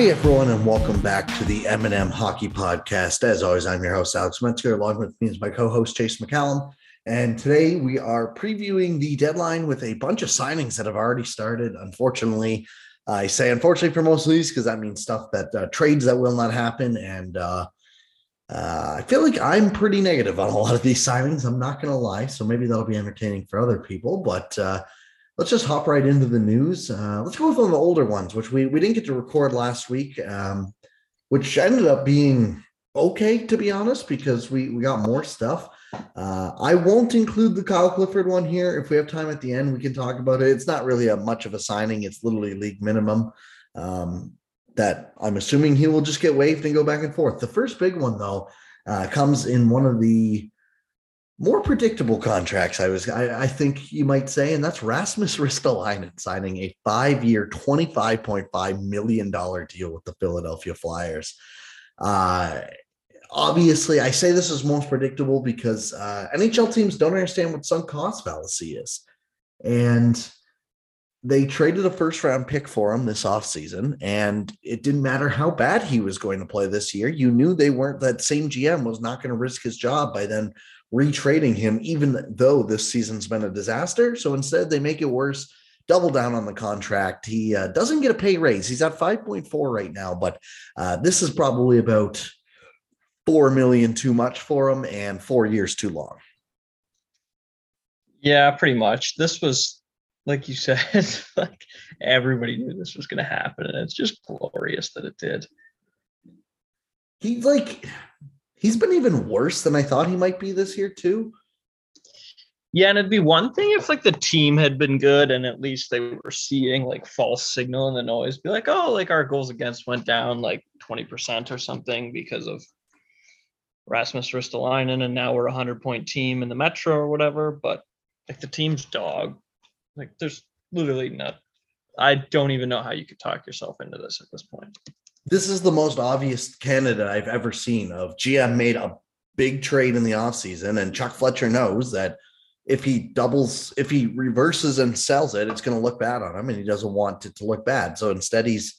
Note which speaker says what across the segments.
Speaker 1: Hey everyone, and welcome back to the M&M Hockey Podcast. As always, I'm your host Alex Metzger. Along with me is my co-host Chase McCallum, and today we are previewing the deadline with a bunch of signings that have already started. Unfortunately, I say unfortunately for most of these because that means stuff that uh, trades that will not happen, and uh, uh, I feel like I'm pretty negative on a lot of these signings. I'm not going to lie, so maybe that'll be entertaining for other people, but. Let's just hop right into the news. Uh, let's go with one of the older ones, which we, we didn't get to record last week, um, which ended up being okay, to be honest, because we, we got more stuff. Uh, I won't include the Kyle Clifford one here. If we have time at the end, we can talk about it. It's not really a much of a signing. It's literally league minimum. Um, that I'm assuming he will just get waived and go back and forth. The first big one, though, uh, comes in one of the more predictable contracts, I was I, I, think you might say, and that's Rasmus Ristolainen signing a five-year, $25.5 million deal with the Philadelphia Flyers. Uh, obviously, I say this is most predictable because uh, NHL teams don't understand what sunk cost fallacy is. And they traded a first round pick for him this offseason, and it didn't matter how bad he was going to play this year. You knew they weren't that same GM was not going to risk his job by then retrading him, even though this season's been a disaster. So instead, they make it worse, double down on the contract. He uh, doesn't get a pay raise. He's at 5.4 right now, but uh, this is probably about 4 million too much for him and four years too long.
Speaker 2: Yeah, pretty much. This was, like you said, like everybody knew this was going to happen, and it's just glorious that it did.
Speaker 1: He like he's been even worse than I thought he might be this year too.
Speaker 2: Yeah, and it'd be one thing if like the team had been good and at least they were seeing like false signal in the noise, be like, oh, like our goals against went down like 20% or something because of Rasmus Ristolainen, and now we're a hundred point team in the Metro or whatever. But like the team's dog, like there's literally not. I don't even know how you could talk yourself into this at this point
Speaker 1: this is the most obvious candidate I've ever seen of GM made a big trade in the offseason and Chuck Fletcher knows that if he doubles, if he reverses and sells it, it's going to look bad on him and he doesn't want it to look bad. So instead, he's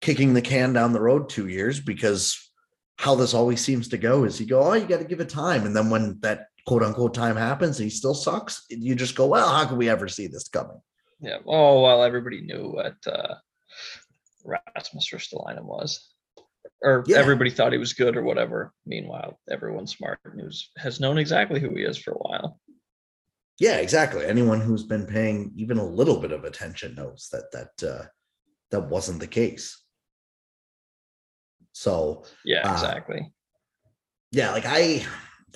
Speaker 1: kicking the can down the road two years because how this always seems to go is you go, oh, you got to give it time. And then when that quote unquote time happens, he still sucks. You just go, well, how could we ever see this coming?
Speaker 2: Yeah. Oh, well, everybody knew what uh, Rasmus Ristolainen was, or yeah. everybody thought he was good or whatever. Meanwhile, everyone smart news has known exactly who he is for a while.
Speaker 1: Yeah, exactly. Anyone who's been paying even a little bit of attention knows that that uh, that wasn't the case. So
Speaker 2: yeah, uh, exactly. Uh,
Speaker 1: yeah, like I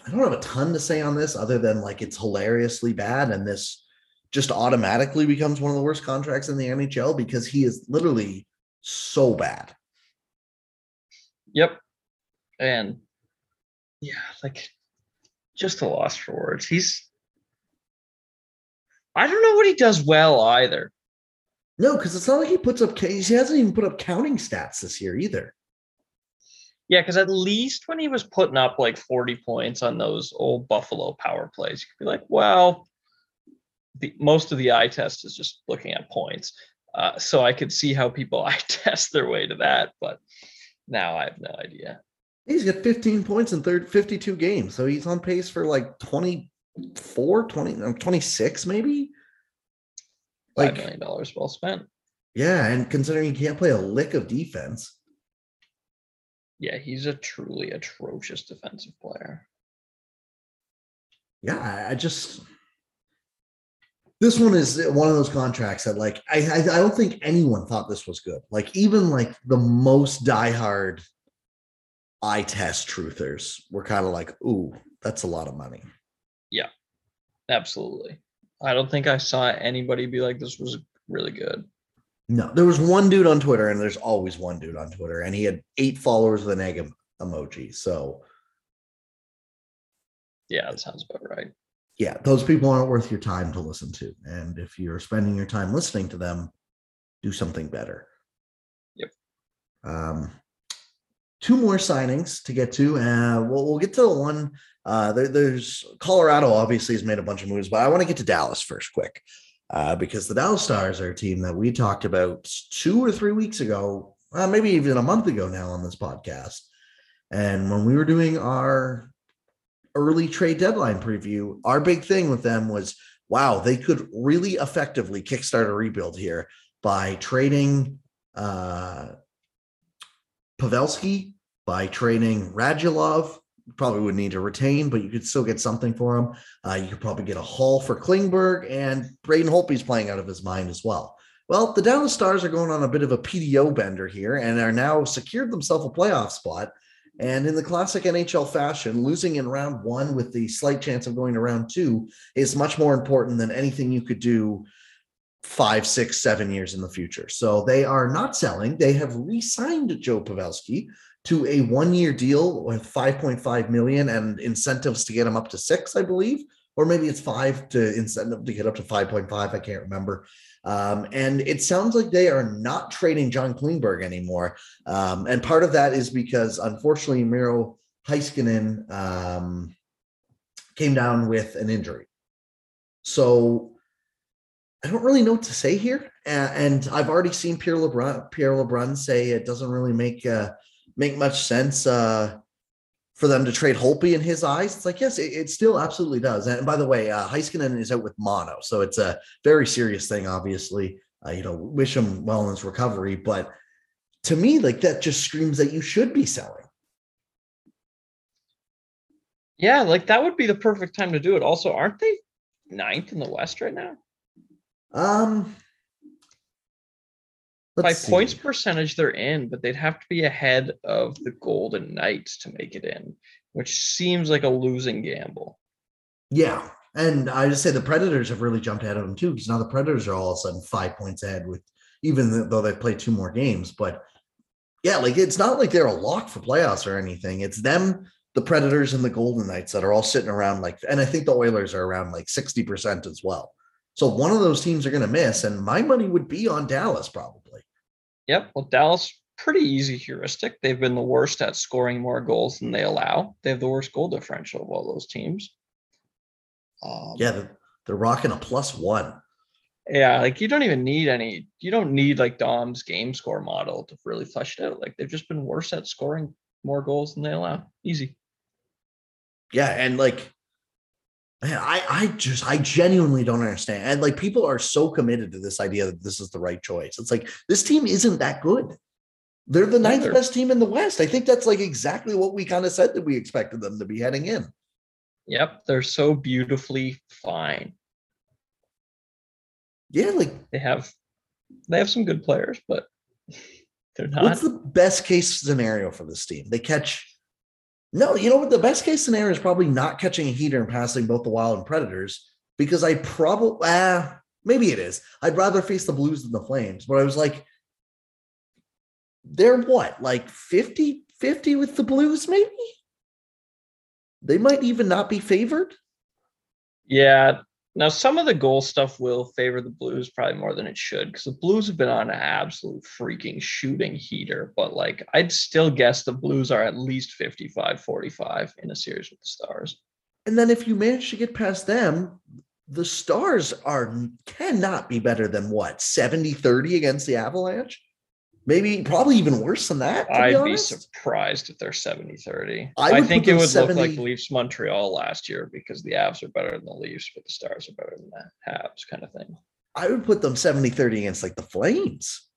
Speaker 1: I don't have a ton to say on this other than like it's hilariously bad and this just automatically becomes one of the worst contracts in the NHL because he is literally so bad.
Speaker 2: Yep. And yeah, like just a loss for words. He's I don't know what he does well either.
Speaker 1: No, because it's not like he puts up he hasn't even put up counting stats this year either.
Speaker 2: Yeah, because at least when he was putting up like 40 points on those old Buffalo power plays, you could be like, well, the, most of the eye test is just looking at points. Uh, so I could see how people eye test their way to that, but now I have no idea.
Speaker 1: He's got 15 points in third 52 games. So he's on pace for like 24, 20, um, 26 maybe.
Speaker 2: Like $5 million well spent.
Speaker 1: Yeah, and considering he can't play a lick of defense.
Speaker 2: Yeah, he's a truly atrocious defensive player.
Speaker 1: Yeah, I just this one is one of those contracts that like I, I, I don't think anyone thought this was good. Like even like the most diehard eye test truthers were kind of like, ooh, that's a lot of money.
Speaker 2: Yeah, absolutely. I don't think I saw anybody be like this was really good.
Speaker 1: No, there was one dude on Twitter, and there's always one dude on Twitter, and he had eight followers with an egg emoji. So
Speaker 2: yeah, that sounds about right
Speaker 1: yeah, those people aren't worth your time to listen to. And if you're spending your time listening to them, do something better.
Speaker 2: Yep.
Speaker 1: Um, two more signings to get to. Uh, we'll, we'll get to the one. Uh, there, there's Colorado obviously has made a bunch of moves, but I want to get to Dallas first, quick, uh, because the Dallas Stars are a team that we talked about two or three weeks ago uh, maybe even a month ago now on this podcast. And when we were doing our early trade deadline preview, our big thing with them was wow, they could really effectively kickstart a rebuild here by trading uh, Pavelski, by trading Radulov. Probably would need to retain, but you could still get something for him. Uh, you could probably get a haul for Klingberg, and Braden Holtby's playing out of his mind as well. Well, the Dallas Stars are going on a bit of a PDO bender here and are now secured themselves a playoff spot and in the classic NHL fashion, losing in round one with the slight chance of going to round two is much more important than anything you could do five, six, seven years in the future. So they are not selling. They have re-signed Joe Pavelski to a one-year deal with 5.5 million and incentives to get him up to six, I believe, or maybe it's five to incentive to get up to 5.5. I can't remember. Um, and it sounds like they are not trading John Klingberg anymore. Um, and part of that is because, unfortunately, Miro Heiskanen um, came down with an injury. So I don't really know what to say here. And I've already seen Pierre LeBrun, Pierre say it doesn't really make uh, make much sense. Uh, for them to trade Holtby in his eyes? It's like, yes, it, it still absolutely does. And by the way, uh, Heiskanen is out with mono. So it's a very serious thing, obviously. Uh, you know, wish him well in his recovery. But to me, like that just screams that you should be selling.
Speaker 2: Yeah, like that would be the perfect time to do it. Also, aren't they ninth in the West right now?
Speaker 1: Um,
Speaker 2: by see. points percentage, they're in, but they'd have to be ahead of the Golden Knights to make it in, which seems like a losing gamble.
Speaker 1: Yeah. And I just say the Predators have really jumped ahead of them too, because now the Predators are all of a sudden five points ahead with even though they played two more games. But yeah, like it's not like they're a lock for playoffs or anything. It's them, the Predators, and the Golden Knights that are all sitting around like, and I think the Oilers are around like 60% as well. So one of those teams are going to miss, and my money would be on Dallas probably.
Speaker 2: Yep. Well, Dallas, pretty easy heuristic. They've been the worst at scoring more goals than they allow. They have the worst goal differential of all those teams.
Speaker 1: Um, yeah, they're, they're rocking a plus one.
Speaker 2: Yeah, like you don't even need any. You don't need like Dom's game score model to really flesh it out. Like they've just been worse at scoring more goals than they allow. Easy.
Speaker 1: Yeah, and like Man, I, I just I genuinely don't understand. And like people are so committed to this idea that this is the right choice. It's like this team isn't that good. They're the ninth Either. best team in the West. I think that's like exactly what we kind of said that we expected them to be heading in.
Speaker 2: Yep, they're so beautifully fine.
Speaker 1: Yeah, like
Speaker 2: they have they have some good players, but they're not.
Speaker 1: What's the best case scenario for this team? They catch no, you know what? The best case scenario is probably not catching a heater and passing both the Wild and Predators because I probably, ah, maybe it is. I'd rather face the Blues than the Flames. But I was like, they're what, like 50 50 with the Blues, maybe? They might even not be favored.
Speaker 2: Yeah, now, some of the goal stuff will favor the Blues probably more than it should because the Blues have been on an absolute freaking shooting heater. But like, I'd still guess the Blues are at least 55 45 in a series with the Stars.
Speaker 1: And then if you manage to get past them, the Stars are cannot be better than what 70 30 against the Avalanche maybe probably even worse than that.
Speaker 2: I'd
Speaker 1: be,
Speaker 2: be, surprised if they're 70 30. I, I think it would 70... look like Leafs Montreal last year because the Avs are better than the Leafs, but the Stars are better than the Habs, kind of thing.
Speaker 1: I would put them 70 30 against like the Flames.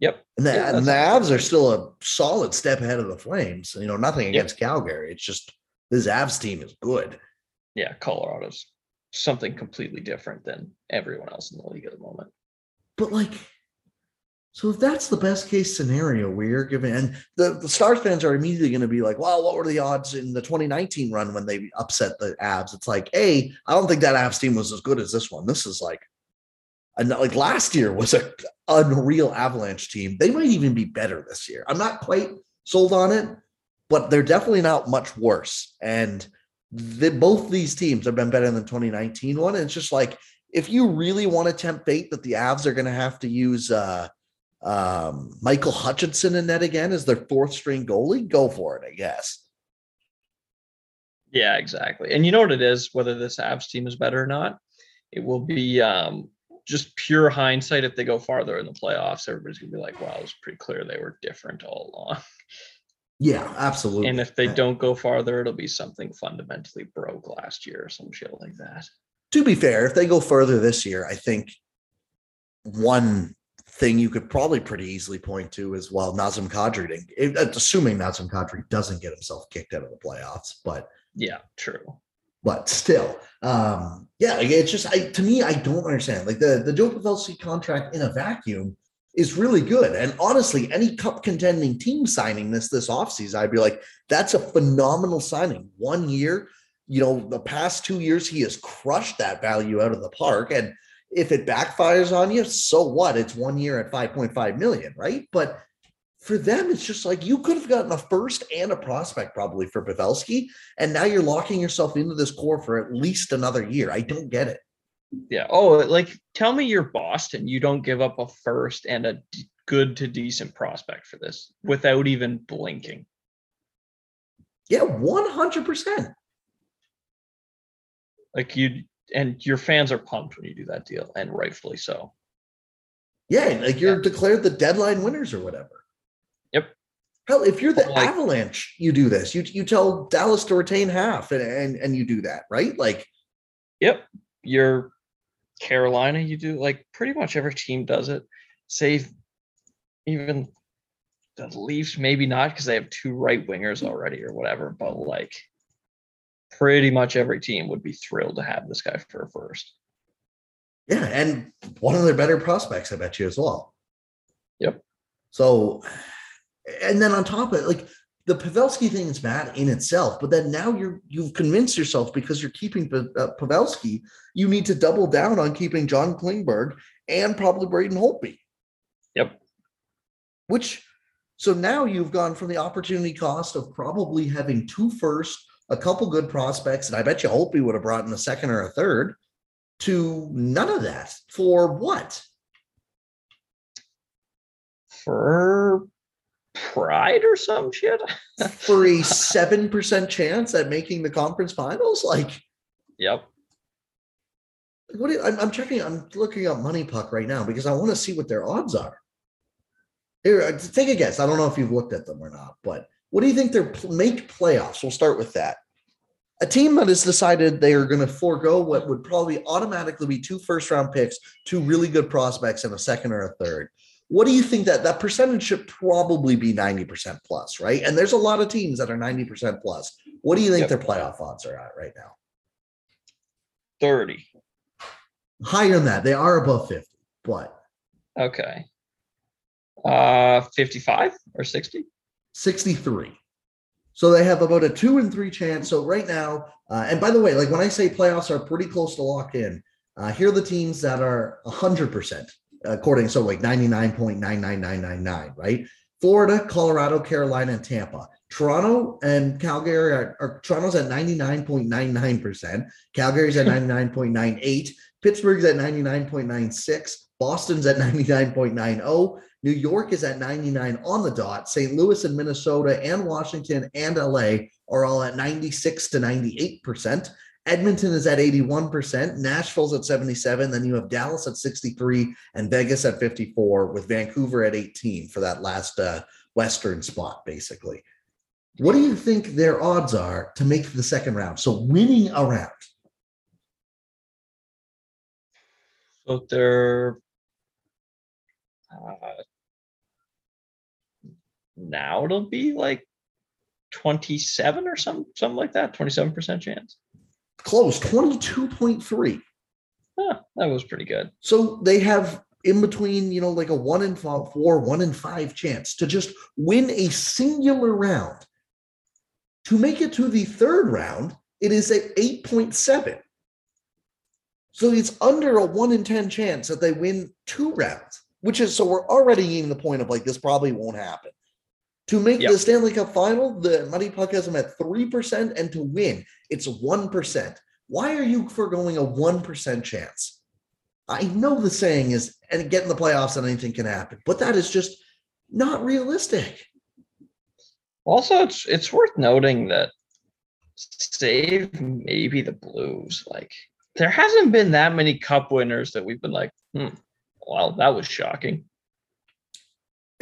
Speaker 2: Yep.
Speaker 1: And the, yeah, and the Avs are still a solid step ahead of the Flames. You know, nothing against yep. Calgary. It's just this Avs team is good.
Speaker 2: Yeah, Colorado's something completely different than everyone else in the league at the moment.
Speaker 1: But like so if that's the best case scenario we're given, and the, the Stars fans are immediately going to be like, well, what were the odds in the 2019 run when they upset the Avs? It's like, A, I don't think that Avs team was as good as this one. This is like, and like last year was a unreal Avalanche team. They might even be better this year. I'm not quite sold on it, but they're definitely not much worse. And the, both these teams have been better than the 2019 one. And it's just like, if you really want to tempt fate that the Avs are going to have to use, uh, um, Michael Hutchinson in net again as their fourth string goalie, go for it, I guess.
Speaker 2: Yeah, exactly. And you know what it is, whether this Avs team is better or not, it will be um, just pure hindsight, if they go farther in the playoffs, everybody's gonna be like, "Wow, it was pretty clear they were different all along."
Speaker 1: Yeah, absolutely.
Speaker 2: And if they don't go farther, it'll be something fundamentally broke last year or some shit like that.
Speaker 1: To be fair, if they go further this year, I think one thing you could probably pretty easily point to is well, Nazem Kadri, assuming Nazem Kadri doesn't get himself kicked out of the playoffs, but
Speaker 2: yeah, true.
Speaker 1: But still, um, yeah, it's just I to me, I don't understand. Like the the Joe Pavelski contract in a vacuum is really good. And honestly, any cup contending team signing this this offseason, I'd be like, that's a phenomenal signing. One year, you know, the past two years, he has crushed that value out of the park. And if it backfires on you, so what? It's one year at 5.5 million, right? But for them, it's just like you could have gotten a first and a prospect probably for Pavelski. And now you're locking yourself into this core for at least another year. I don't get it.
Speaker 2: Yeah. Oh, like tell me you're Boston. You don't give up a first and a d- good to decent prospect for this without even blinking.
Speaker 1: Yeah, 100%.
Speaker 2: Like you and your fans are pumped when you do that deal, and rightfully so.
Speaker 1: Yeah, like you're yeah. declared the deadline winners or whatever.
Speaker 2: Yep.
Speaker 1: Hell, if you're the like, Avalanche, you do this. You you tell Dallas to retain half, and and, and you do that, right? Like,
Speaker 2: yep. You're Carolina, you do like pretty much every team does it. Save even the Leafs, maybe not because they have two right wingers hmm. already or whatever, but like pretty much every team would be thrilled to have this guy for a first.
Speaker 1: Yeah, and one of their better prospects, I bet you as well.
Speaker 2: Yep.
Speaker 1: So, and then on top of it, like the Pavelski thing is bad in itself, but then now you're you've convinced yourself because you're keeping uh, Pavelski, you need to double down on keeping John Klingberg and probably Braden Holtby.
Speaker 2: Yep.
Speaker 1: Which so now you've gone from the opportunity cost of probably having two first, a couple good prospects, and I bet you Holtby would have brought in a second or a third, to none of that. For what?
Speaker 2: For pride or some shit?
Speaker 1: For a 7% chance at making the conference finals? Like
Speaker 2: yep.
Speaker 1: what you, I'm, I'm checking i'm looking up money puck right now because i want to see what their odds are. Here take a guess. I don't know if you've looked at them or not but what do you think their make playoffs we'll start with that a team that has decided they are going to forego what would probably automatically be two first round picks, two really good prospects, and a second or a third. What do you think that that percentage should probably be 90% plus, right? And there's a lot of teams that are 90% plus. What do you think yep. their playoff odds are at right now?
Speaker 2: 30.
Speaker 1: Higher than that. They are above 50, but
Speaker 2: okay. Uh 55 or 60?
Speaker 1: 63. So they have about a two and three chance. So right now, uh, and by the way, like when I say playoffs are pretty close to lock in, uh, here are the teams that are 100% according so like 99.99999, right? Florida, Colorado, Carolina, and Tampa. Toronto and Calgary are, are Toronto's at 99.99%, Calgary's at 99.98, Pittsburgh's at 99.96, Boston's at 99.90, New York is at 99 on the dot, St. Louis and Minnesota and Washington and LA are all at 96 to 98%. Edmonton is at 81%, Nashville's at 77, then you have Dallas at 63 and Vegas at 54 with Vancouver at 18 for that last uh, western spot basically. What do you think their odds are to make the second round? So winning a round.
Speaker 2: So they're uh, now it'll be like 27 or some something like that, 27% chance.
Speaker 1: Close 22.3
Speaker 2: huh, that was pretty good.
Speaker 1: So they have in between you know like a one in four one in five chance to just win a singular round. To make it to the third round it is at 8.7 so it's under a 1 in 10 chance that they win two rounds which is so we're already getting the point of like this probably won't happen to make yep. the Stanley Cup final, the Money Puck has them at 3%, and to win, it's 1%. Why are you foregoing a 1% chance? I know the saying is, and get in the playoffs and anything can happen, but that is just not realistic.
Speaker 2: Also, it's it's worth noting that save maybe the Blues, like there hasn't been that many cup winners that we've been like, hmm, wow, that was shocking.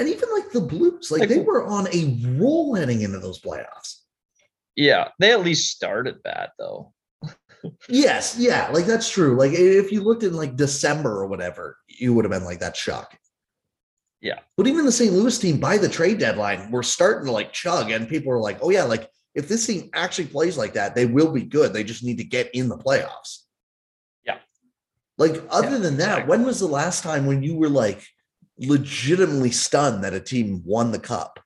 Speaker 1: And even like the Blues, like,
Speaker 2: Like-
Speaker 1: they were on a roll heading into those playoffs.
Speaker 2: Yeah, they at least started bad though.
Speaker 1: Yes, yeah, like that's true. Like if you looked in like December or whatever, you would have been like, that's shocking.
Speaker 2: Yeah.
Speaker 1: But even the St. Louis team by the trade deadline were starting to like chug, and people were like, oh, yeah, like if this team actually plays like that, they will be good. They just need to get in the playoffs.
Speaker 2: Yeah.
Speaker 1: Like, other
Speaker 2: Yeah,
Speaker 1: than that,
Speaker 2: exactly.
Speaker 1: when was the last time when you were like legitimately stunned that a team won the cup?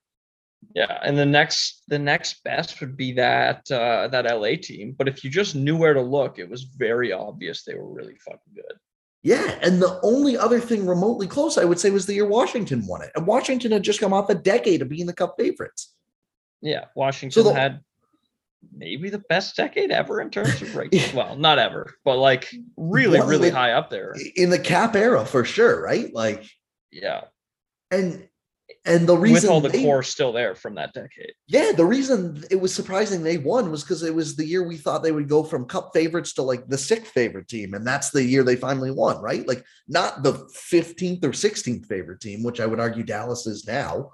Speaker 2: Yeah, and the next the next best would be that uh that LA team. But if you just knew where to look, it was very obvious they were really fucking good.
Speaker 1: Yeah, and the only other thing remotely close, I would say, was the year Washington won it. And Washington had just come off a decade of being the Cup favorites.
Speaker 2: Yeah, Washington
Speaker 1: the-
Speaker 2: had maybe the best decade ever in terms of right. well, not ever, but like really, really high up there.
Speaker 1: in the Cap era for sure, right? Like,
Speaker 2: Yeah,
Speaker 1: and and the reason
Speaker 2: with all the
Speaker 1: they-
Speaker 2: core still there from that decade.
Speaker 1: yeah, the reason it was surprising they won was because it was the year we thought they would go from Cup favorites to like the sixth favorite team, and that's the year they finally won, right? Like, not the fifteenth or sixteenth favorite team, which I would argue Dallas is now.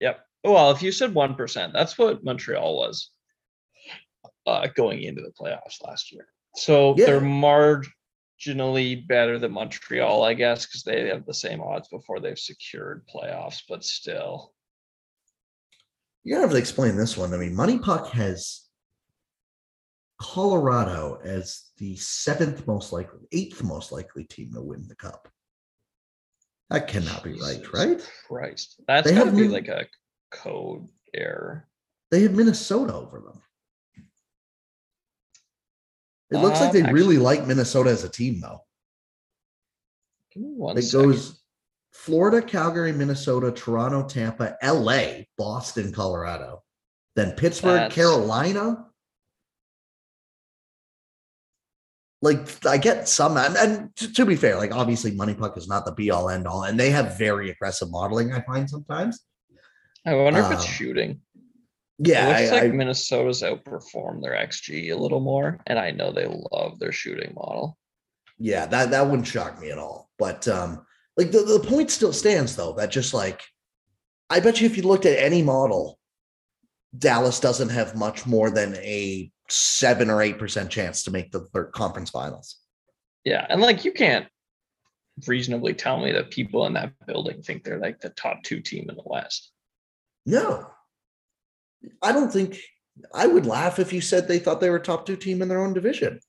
Speaker 2: Yep. Well, if you said one percent, that's what Montreal was uh, going into the playoffs last year. So
Speaker 1: Yeah.
Speaker 2: they're marginally better than Montreal, I guess, because they have the same odds before they've secured playoffs. But still,
Speaker 1: You're gonna have to explain this one. I mean, Money Puck has Colorado as the seventh most likely, eighth most likely team to win the cup. That cannot be right,
Speaker 2: Jesus
Speaker 1: right?
Speaker 2: Christ, that's
Speaker 1: They
Speaker 2: got to
Speaker 1: have
Speaker 2: be
Speaker 1: Min-
Speaker 2: like a code error.
Speaker 1: They have Minnesota over them. It looks like they
Speaker 2: actually-
Speaker 1: really like Minnesota as a team, though.
Speaker 2: Give me one
Speaker 1: It
Speaker 2: second.
Speaker 1: goes Florida, Calgary, Minnesota, Toronto, Tampa, LA, Boston, Colorado, then Pittsburgh,
Speaker 2: That's-
Speaker 1: Carolina. Like I get some, and, and to, to be fair, like obviously Money Puck is not the be all end all, and they have very aggressive modeling. I find sometimes.
Speaker 2: I wonder if it's
Speaker 1: um,
Speaker 2: shooting.
Speaker 1: Yeah,
Speaker 2: it looks
Speaker 1: I,
Speaker 2: like
Speaker 1: I-
Speaker 2: Minnesota's outperformed their XG a little more, and I know they love their shooting model.
Speaker 1: yeah, that that wouldn't shock me at all. But um, like the, the point still stands though, that just like I bet you if you looked at any model, Dallas doesn't have much more than a seven or eight percent chance to make the third conference finals.
Speaker 2: Yeah, and like you can't reasonably tell me that people in that building think they're like the top two team in the West.
Speaker 1: No. I don't think I would laugh if you said they thought they were top two team in their own division.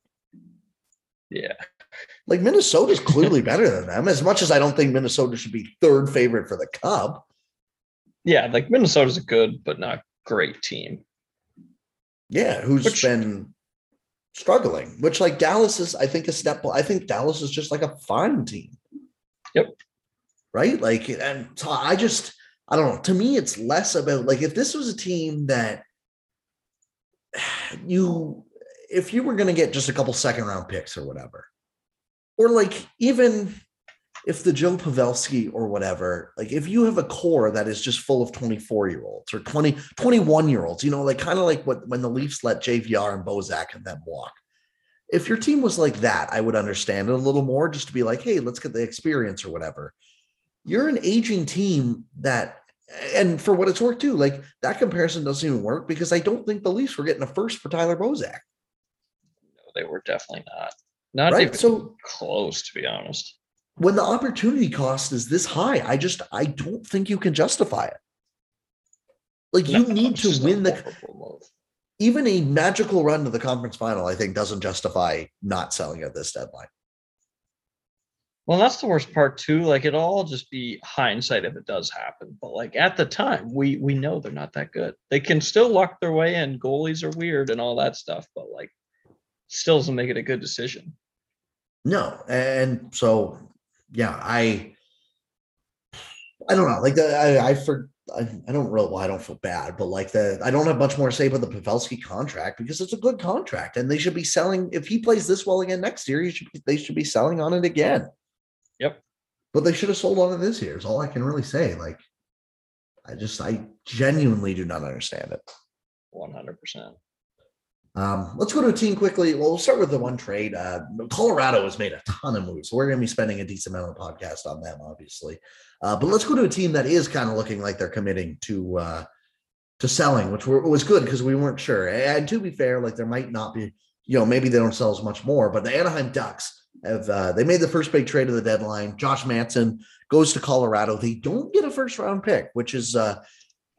Speaker 2: Yeah,
Speaker 1: Like Minnesota's clearly better than them, as much as I don't think Minnesota should be third favorite for the cup.
Speaker 2: yeah, like Minnesota's a good but not great team.
Speaker 1: Yeah, who's
Speaker 2: Which-
Speaker 1: been struggling, which like Dallas is, I think, a step. I think Dallas is just like a fine team.
Speaker 2: Yep.
Speaker 1: Right. Like, and so I just, I don't know. To me, it's less about like if this was a team that you, if you were going to get just a couple second round picks or whatever, or like even if the Joe Pavelski or whatever, like if you have a core that is just full of 24 year olds or 20, 21 year olds, you know, like kind of like what when the Leafs let JVR and Bozak and them walk. If your team was like that, I would understand it a little more just to be like, hey, let's get the experience or whatever. You're an aging team that, and for what it's worth too, like that comparison doesn't even work because I don't think the Leafs were getting a first for Tyler Bozak.
Speaker 2: No, they were definitely not. Not
Speaker 1: Right,
Speaker 2: even
Speaker 1: so-
Speaker 2: close, to be honest.
Speaker 1: When the opportunity cost is this high, I just I don't think you can justify it. Like you need to win the
Speaker 2: move.
Speaker 1: even a magical run to the conference final, I think doesn't justify not selling at this deadline.
Speaker 2: Well, that's the worst part too. Like it'll all just be hindsight if it does happen. But like at the time, we we know they're not that good. They can still luck their way in. Goalies are weird and all that stuff, but like still doesn't make it a good decision.
Speaker 1: No, and so yeah, I I don't know. Like I I for I, don't really well, I don't feel bad, but like the I don't have much more to say about the Pavelski contract because it's a good contract and they should be selling if he plays this well again next year, he should they should be selling on it again.
Speaker 2: Yep.
Speaker 1: But they should have sold on it this year, is all I can really say. Like I just I genuinely do not understand it.
Speaker 2: One hundred percent.
Speaker 1: Um, let's go to a team quickly. Well, we'll start with the one trade. Uh, Colorado has made a ton of moves. So we're going to be spending a decent amount of podcast on them, obviously. Uh, but let's go to a team that is kind of looking like they're committing to uh, to selling, which were, was good because we weren't sure. And to be fair, like there might not be, you know, maybe they don't sell as much more. But the Anaheim Ducks have uh, they made the first big trade of the deadline. Josh Manson goes to Colorado. They don't get a first round pick, which is uh,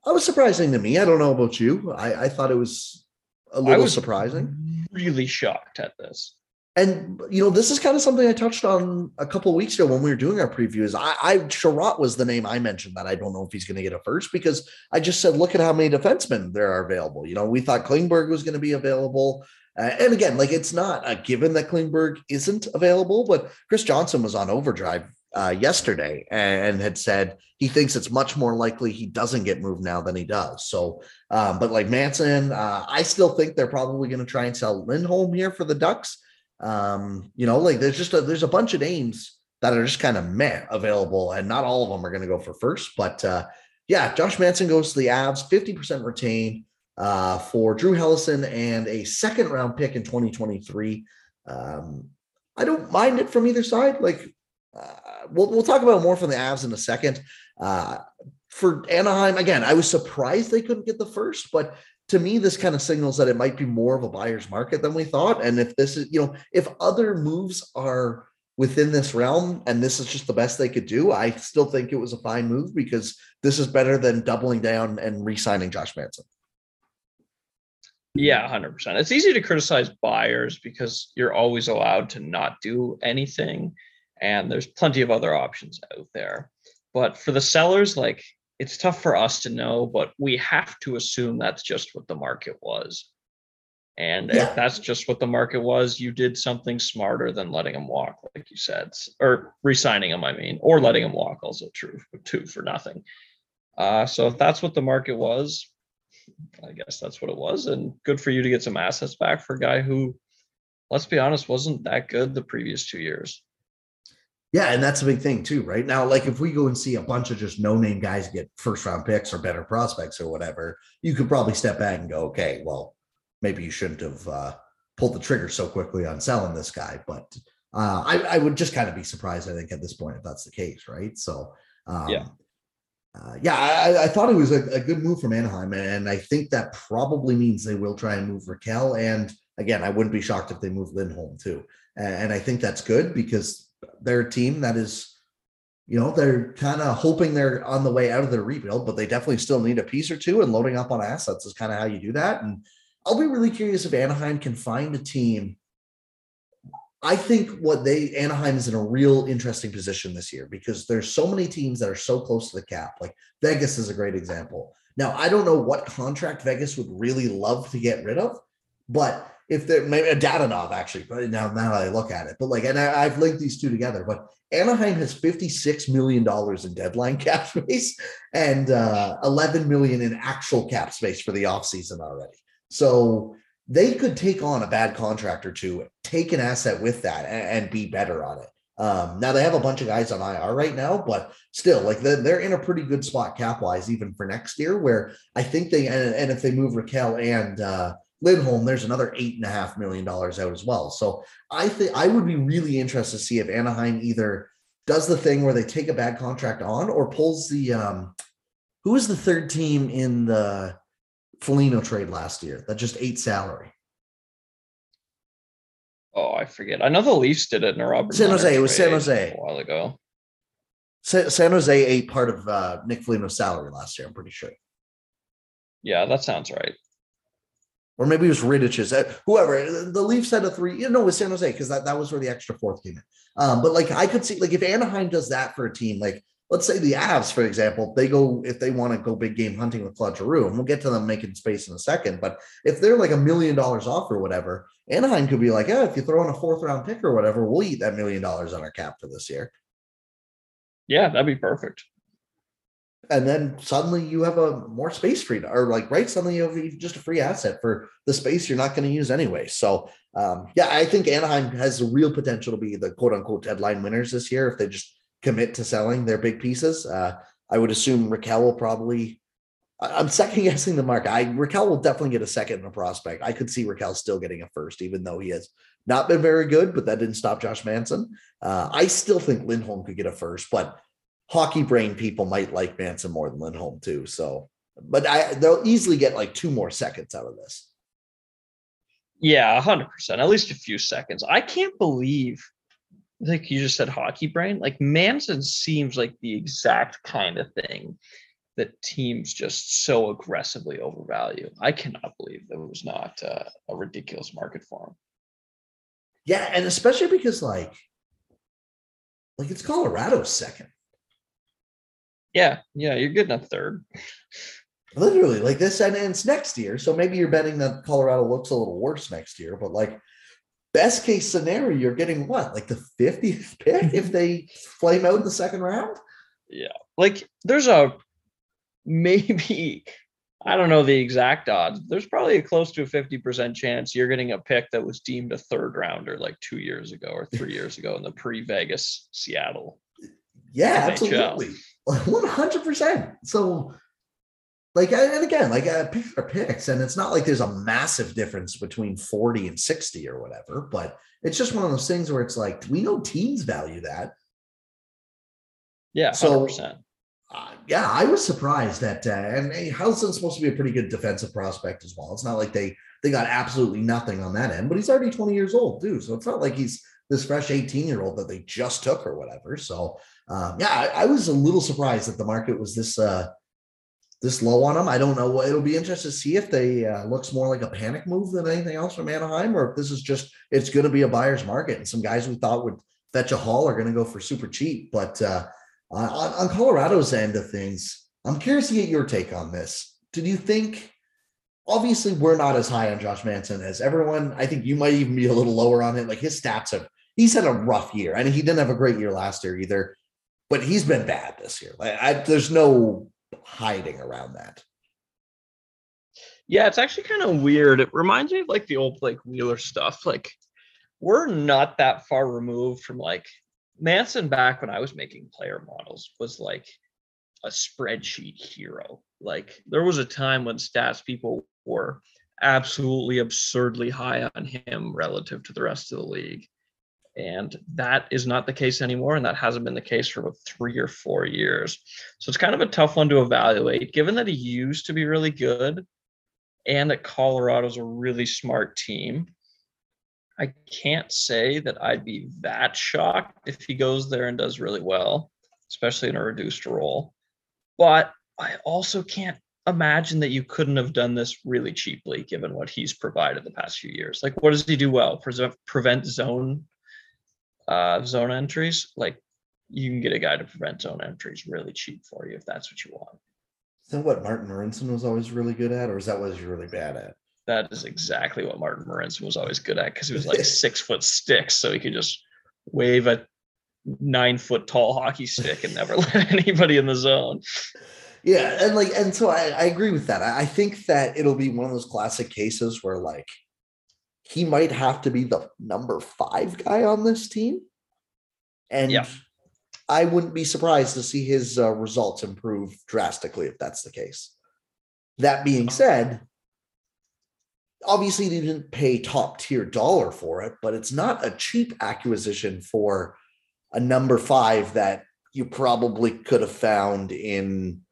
Speaker 1: I was surprising to me. I don't know about you. I, I thought it was a little surprising.
Speaker 2: Really shocked at this.
Speaker 1: And you know, this is kind of something I touched on a couple weeks ago when we were doing our previews. I, I Chiarot was the name I mentioned that I don't know if he's going to get a first because I just said, look at how many defensemen there are available. You know, we thought Klingberg was going to be available. Uh, and again, like it's not a given that Klingberg isn't available, but Chris Johnston was on overdrive uh, yesterday and had said he thinks it's much more likely he doesn't get moved now than he does. So, um, but like Manson, uh, I still think they're probably going to try and sell Lindholm here for the Ducks. Um, you know, like there's just a, there's a bunch of names that are just kind of meh available, and not all of them are going to go for first. But uh, yeah, Josh Manson goes to the Avs, 50% retained uh, for Drew Helleson and a second round pick in 2023. Um, I don't mind it from either side. Like uh, we'll we'll talk about more from the Avs in a second. Uh, for Anaheim, again, I was surprised they couldn't get the first, but to me, this kind of signals that it might be more of a buyer's market than we thought. And if this is, you know, if other moves are within this realm and this is just the best they could do, I still think it was a fine move because this is better than doubling down and re-signing Josh Manson.
Speaker 2: Yeah, 100%. It's easy to criticize buyers because you're always allowed to not do anything and there's plenty of other options out there. But for the sellers, like it's tough for us to know, but we have to assume that's just what the market was. And yeah. if that's just what the market was, you did something smarter than letting him walk, like you said, or resigning him, I mean, or letting him walk, also true, too, for nothing. Uh, so if that's what the market was, I guess that's what it was. And good for you to get some assets back for a guy who, let's be honest, wasn't that good the previous two years.
Speaker 1: Yeah, and that's a big thing too, right? Now, like if we go and see a bunch of just no-name guys get first round picks or better prospects or whatever, you could probably step back and go, okay, well, maybe you shouldn't have uh, pulled the trigger so quickly on selling this guy. But uh, I, I, would just kind of be surprised, I think, at this point if that's the case, right? So, um,
Speaker 2: yeah.
Speaker 1: Uh, yeah, I, I, thought it was a, a, good move from Anaheim, and I think that probably means they will try and move Rakell. And again, I wouldn't be shocked if they move Lindholm too. And I think that's good because they're a team that is, you know, they're kind of hoping they're on the way out of their rebuild, but they definitely still need a piece or two, and loading up on assets is kind of how you do that. And I'll be really curious if Anaheim can find a team. I think what they Anaheim is in a real interesting position this year because there's so many teams that are so close to the cap. Like Vegas is a great example. Now, I don't know what contract Vegas would really love to get rid of, but if they're maybe a Dadonov actually, but now now that I look at it, but like, and I, have linked these two together. But Anaheim has fifty six million dollars in deadline cap space and uh, eleven million in actual cap space for the offseason already. So they could take on a bad contract or two, take an asset with that, and, and be better on it. Um, now they have a bunch of guys on IR right now, but still, like they're, they're in a pretty good spot cap wise, even for next year. Where I think they and, and if they move Rakell and uh, Lindholm, there's another eight and a half million dollars out as well. So I think I would be really interested to see if Anaheim either does the thing where they take a bad contract on or pulls the um who was the third team in the Foligno trade last year that just ate salary.
Speaker 2: Oh, I forget. I know the Leafs did it in a Robert.
Speaker 1: San Jose. It was San Jose
Speaker 2: a while ago.
Speaker 1: San, San Jose ate part of uh, Nick Foligno's salary last year. I'm pretty sure.
Speaker 2: Yeah, that sounds right
Speaker 1: or maybe it was Riddich's, uh, whoever. The Leafs had a three, you know, with San Jose because that, that was where the extra fourth came in. Um, but like I could see, like if Anaheim does that for a team, like let's say the Avs, for example, they go if they want to go big game hunting with Claude Giroux, and we'll get to them making space in a second. But if they're like a million dollars off or whatever, Anaheim could be like, yeah, if you throw in a fourth round pick or whatever, we'll eat that million dollars on our cap for this year.
Speaker 2: Yeah, that'd be perfect
Speaker 1: and then suddenly you have a more space free or like right suddenly you have just a free asset for the space you're not going to use anyway so um, yeah i think anaheim has a real potential to be the quote unquote deadline winners this year if they just commit to selling their big pieces uh, i would assume Rakell will probably I'm second guessing the mark. I Rakell will definitely get a second in a prospect. I could see Rakell still getting a first, even though he has not been very good, but that didn't stop Josh Manson. Uh, I still think Lindholm could get a first, but hockey brain people might like Manson more than Lindholm too. So, but I they'll easily get like two more seconds out of this.
Speaker 2: Yeah, hundred percent. At least a few seconds. I can't believe, like you just said, hockey brain. Like Manson seems like the exact kind of thing that teams just so aggressively overvalue. I cannot believe there was not uh, a ridiculous market for him.
Speaker 1: Yeah, and especially because like, like it's Colorado's second.
Speaker 2: Yeah, yeah, you're getting a third.
Speaker 1: Literally, like this, and it's next year. So maybe you're betting that Colorado looks a little worse next year. But like, best case scenario, you're getting what, like the 50th pick if they flame out in the second round?
Speaker 2: Yeah, like there's a maybe I don't know the exact odds. There's probably a close to a 50% chance you're getting a pick that was deemed a third rounder like two years ago or three years ago in the pre Vegas Seattle.
Speaker 1: Yeah, absolutely. 100%. So, like, and again, like, uh, picks are picks, and it's not like there's a massive difference between 40 and 60 or whatever, but it's just one of those things where it's like, we know teams value that.
Speaker 2: Yeah, 100%. So,
Speaker 1: uh, yeah, I was surprised that, uh, and hey, Howson's supposed to be a pretty good defensive prospect as well. It's not like they they got absolutely nothing on that end, but he's already 20 years old too. So it's not like he's this fresh 18 year old that they just took or whatever. So um, yeah, I, I, was a little surprised that the market was this uh, this low on them. I don't know. It'll be interesting to see if they uh, looks more like a panic move than anything else from Anaheim, or if this is just it's going to be a buyer's market and some guys we thought would fetch a haul are going to go for super cheap. But uh, on, on Colorado's end of things, I'm curious to get your take on this. Did you think? Obviously, we're not as high on Josh Manson as everyone. I think you might even be a little lower on it. Like his stats have, he's had a rough year, and he didn't have a great year last year either. But he's been bad this year. Like, I, there's no hiding around that.
Speaker 2: Yeah, it's actually kind of weird. It reminds me of like the old like Wheeler stuff. Like we're not that far removed from like Manson back when I was making player models was like a spreadsheet hero. Like there was a time when stats people were absolutely absurdly high on him relative to the rest of the league. And that is not the case anymore. And that hasn't been the case for about three or four years. So it's kind of a tough one to evaluate, given that he used to be really good and that Colorado's a really smart team. I can't say that I'd be that shocked if he goes there and does really well, especially in a reduced role. But I also can't imagine that you couldn't have done this really cheaply given what he's provided the past few years. Like, what does he do well? Pre- prevent zone uh, zone entries. Like, you can get a guy to prevent zone entries really cheap for you if that's what you want.
Speaker 1: Is that what Martin Marincin was always really good at, or is that what he's really bad at?
Speaker 2: That is exactly what Martin Marincin was always good at because he was like six foot sticks, so he could just wave a nine foot tall hockey stick and never let anybody in the zone.
Speaker 1: Yeah, and like, and so I, I agree with that. I, I think that it'll be one of those classic cases where like he might have to be the number five guy on this team, and yeah. I wouldn't be surprised to see his uh, results improve drastically if that's the case. That being said, obviously they didn't pay top tier dollar for it, but it's not a cheap acquisition for a number five that you probably could have found in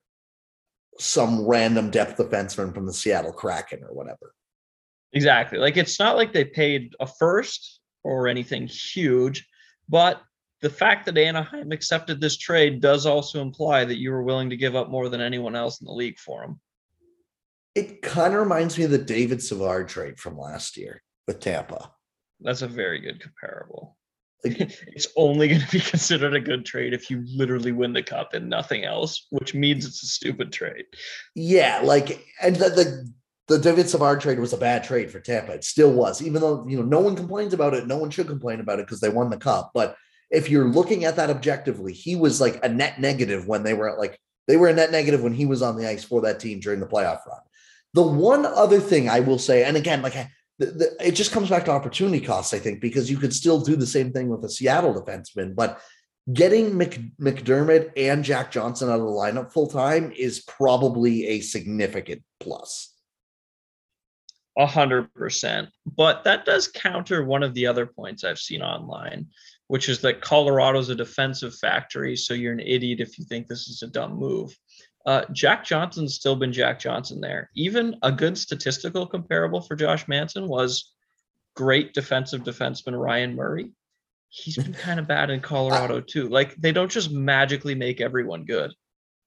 Speaker 1: some random depth defenseman from the Seattle Kraken or whatever.
Speaker 2: Exactly. Like it's not like they paid a first or anything huge, but the fact that Anaheim accepted this trade does also imply that you were willing to give up more than anyone else in the league for him.
Speaker 1: It kind of reminds me of the David Savard trade from last year with Tampa.
Speaker 2: That's a very good comparable. it's only going to be considered a good trade if you literally win the cup and nothing else, which means it's a stupid trade.
Speaker 1: Yeah, like and the the, the David Savard trade was a bad trade for Tampa. It still was, even though you know no one complains about it. No one should complain about it because they won the cup. But if you're looking at that objectively, he was like a net negative when they were like they were a net negative when he was on the ice for that team during the playoff run. The one other thing I will say, and again, like the, the, it just comes back to opportunity costs, I think, because you could still do the same thing with a Seattle defenseman. But getting Mc, MacDermid and Jack Johnson out of the lineup full time is probably a significant plus.
Speaker 2: A hundred percent. But that does counter one of the other points I've seen online, which is that Colorado's a defensive factory. So you're an idiot if you think this is a dumb move. Uh, Jack Johnson's still been Jack Johnson there. Even a good statistical comparable for Josh Manson was great defensive defenseman Ryan Murray. He's been kind of bad in Colorado too. Like they don't just magically make everyone good.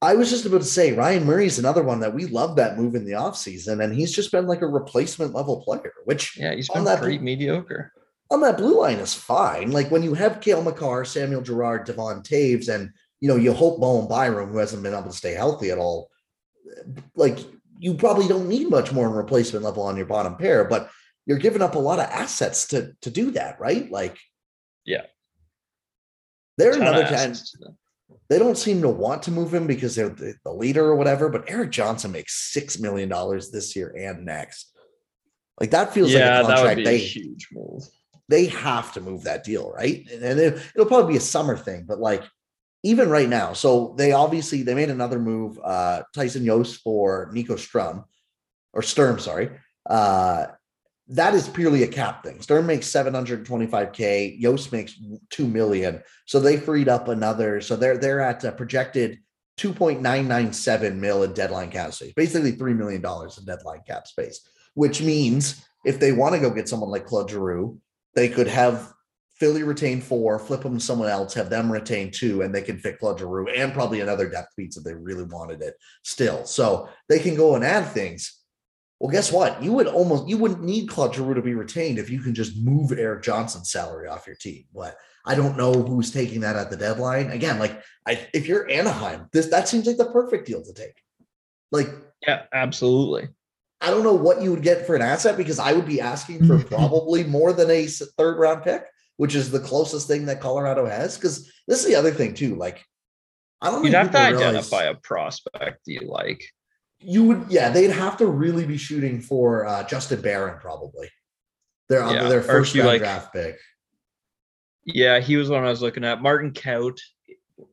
Speaker 1: I was just about to say Ryan Murray's another one that we love that move in the offseason, and he's just been like a replacement level player, which
Speaker 2: yeah, he's been pretty blue, mediocre.
Speaker 1: On that blue line is fine. Like when you have Cale Makar, Samuel Girard, Devon Toews, and you know, you hope Bowen Byram, who hasn't been able to stay healthy at all, like you probably don't need much more in replacement level on your bottom pair, but you're giving up a lot of assets to to do that, right? Like,
Speaker 2: yeah,
Speaker 1: they're another kind. They don't seem to want to move him because they're the, the leader or whatever. But Erik Johnson makes six million dollars this year and next. Like that feels
Speaker 2: yeah,
Speaker 1: like a contract
Speaker 2: that would be
Speaker 1: they,
Speaker 2: a huge move.
Speaker 1: They have to move that deal, right? And it, it'll probably be a summer thing, but like even right now, so they obviously they made another move, uh, Tyson Jost for Nico Strum or Sturm, sorry. Uh, that is purely a cap thing. Sturm makes 725k, Jost makes 2 million. So they freed up another. So they're they're at a projected 2.997 mil in deadline cap space, basically $3 million in deadline cap space, which means if they want to go get someone like Claude Giroux, they could have Philly retain four, flip them to someone else, have them retain two, and they can fit Claude Giroux and probably another depth piece if they really wanted it still. So they can go and add things. Well, guess what? You would almost you wouldn't need Claude Giroux to be retained if you can just move Erik Johnson's salary off your team. But I don't know who's taking that at the deadline. Again, like I, if you're Anaheim, this that seems like the perfect deal to take. Like,
Speaker 2: yeah, absolutely.
Speaker 1: I don't know what you would get for an asset because I would be asking for probably more than a third round pick which is the closest thing that Colorado has. Because this is the other thing too. Like, I don't.
Speaker 2: You'd have to identify a prospect you like.
Speaker 1: You would, yeah. They'd have to really be shooting for uh, Justin Barron, probably. They're yeah. their first round like, draft pick.
Speaker 2: Yeah, he was one I was looking at. Martin Kaut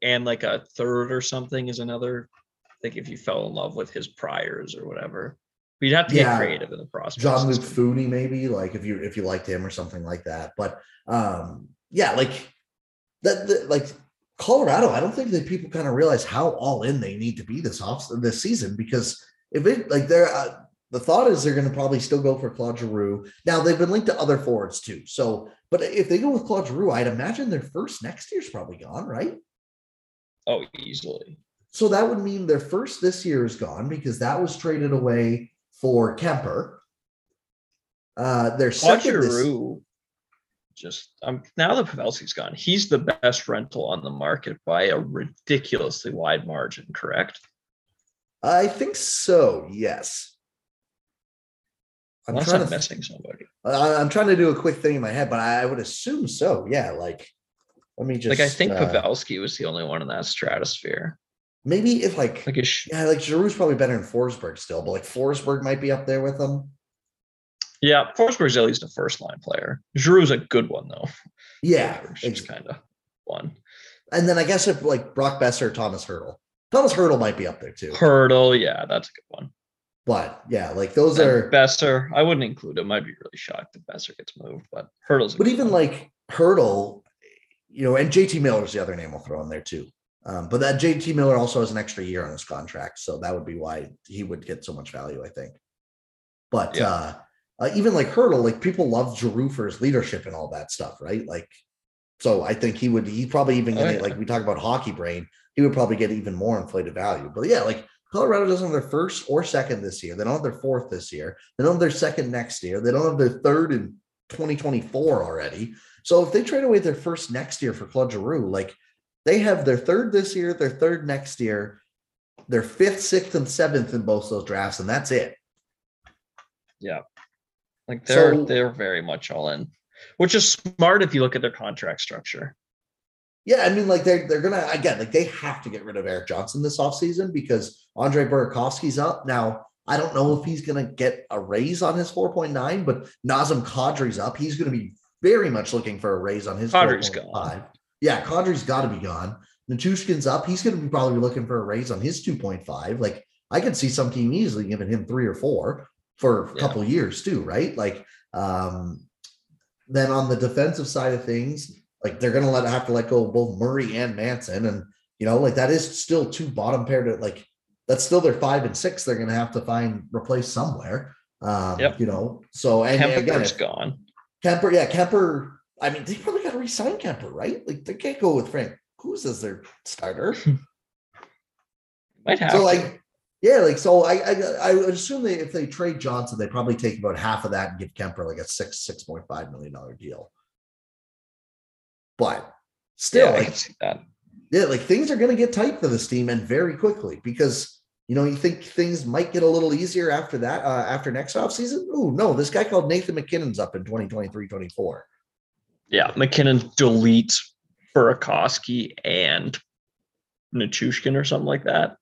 Speaker 2: and like a third or something is another. I think if you fell in love with his priors or whatever. But you'd have to yeah. get creative in the process.
Speaker 1: Jean-Luc Foudy, maybe like if you if you liked him or something like that. But um, yeah, like that, like Colorado. I don't think that people kind of realize how all in they need to be this off this season because if it like they're uh, the thought is they're going to probably still go for Claude Giroux. Now they've been linked to other forwards too. So, but if they go with Claude Giroux, I'd imagine their first next year's probably gone, right?
Speaker 2: Oh, easily.
Speaker 1: So that would mean their first this year is gone because that was traded away for Kuemper. Uh, their second
Speaker 2: this, just um, now that Pavelski's gone, he's the best rental on the market by a ridiculously wide margin. Correct?
Speaker 1: I think so. Yes.
Speaker 2: I'm Unless trying I'm to missing somebody.
Speaker 1: I'm trying to do a quick thing in my head, but I would assume so. Yeah, like let me just
Speaker 2: like I think uh, Pavelski was the only one in that stratosphere.
Speaker 1: Maybe if like, like sh- yeah, like Giroux's probably better than Forsberg still, but like Forsberg might be up there with them.
Speaker 2: Yeah, Forsberg's at least a first line player. Giroux's a good one though.
Speaker 1: Yeah,
Speaker 2: it's kind of one.
Speaker 1: And then I guess if like Brock Boeser, Thomas Hertl, Thomas Hertl might be up there too.
Speaker 2: Hertl, yeah, that's a good one.
Speaker 1: But yeah, like those and are
Speaker 2: Boeser. I wouldn't include him. I'd be really shocked if Boeser gets moved, but Hertl's.
Speaker 1: but even one. like Hertl, you know, and JT Miller's the other name we'll throw in there too. Um, but that JT Miller also has an extra year on his contract, so that would be why he would get so much value, I think. But yeah. uh, uh, even like Hertl, like people love Giroux for his leadership and all that stuff, right? Like, so I think he would. He probably even oh, yeah. like we talk about hockey brain. He would probably get even more inflated value. But yeah, like Colorado doesn't have their first or second this year. They don't have their fourth this year. They don't have their second next year. They don't have their third in 2024 already. So if they trade away their first next year for Claude Giroux, like they have their third this year, their third next year, their fifth, sixth, and seventh in both those drafts, and that's it.
Speaker 2: Yeah. Like they're so, they're very much all in, which is smart if you look at their contract structure.
Speaker 1: Yeah, I mean, like they're they're gonna again, like they have to get rid of Erik Johnson this offseason because Andre Burakovsky's up. Now, I don't know if he's gonna get a raise on his 4.9, but Nazem Kadri's up. He's gonna be very much looking for a raise on his
Speaker 2: Kadri's gone.
Speaker 1: yeah, Kadri's got to be gone. Nichushkin's up. He's to be probably looking for a raise on his 2.5. Like I could see some team easily giving him three or four for a
Speaker 2: Yeah.
Speaker 1: couple years too, right? Like, um, then on the defensive side of things, like they're going to let have to let go of both Murray and Manson, and you know, like that is still two bottom pair to like that's still their five and six. They're going to have to find replace somewhere. Um,
Speaker 2: Yep.
Speaker 1: you know, so and again,
Speaker 2: Kuemper's
Speaker 1: if
Speaker 2: gone.
Speaker 1: Kuemper, yeah, Kuemper. I mean, they probably got to resign Kuemper, right? Like they can't go with Frank Who's as their starter.
Speaker 2: Might have
Speaker 1: so like, yeah, like so. I, I I would assume they if they trade Johnson, they probably take about half of that and give Kuemper like a six six point five million dollar deal. But still,
Speaker 2: yeah, I
Speaker 1: like
Speaker 2: can see that.
Speaker 1: yeah, like things are going to get tight for this team and very quickly because you know you think things might get a little easier after that uh, after next offseason. Oh no, this guy called Nathan MacKinnon's up in 2023 24.
Speaker 2: Yeah, MacKinnon deletes Burakovsky and Nichushkin or something like that.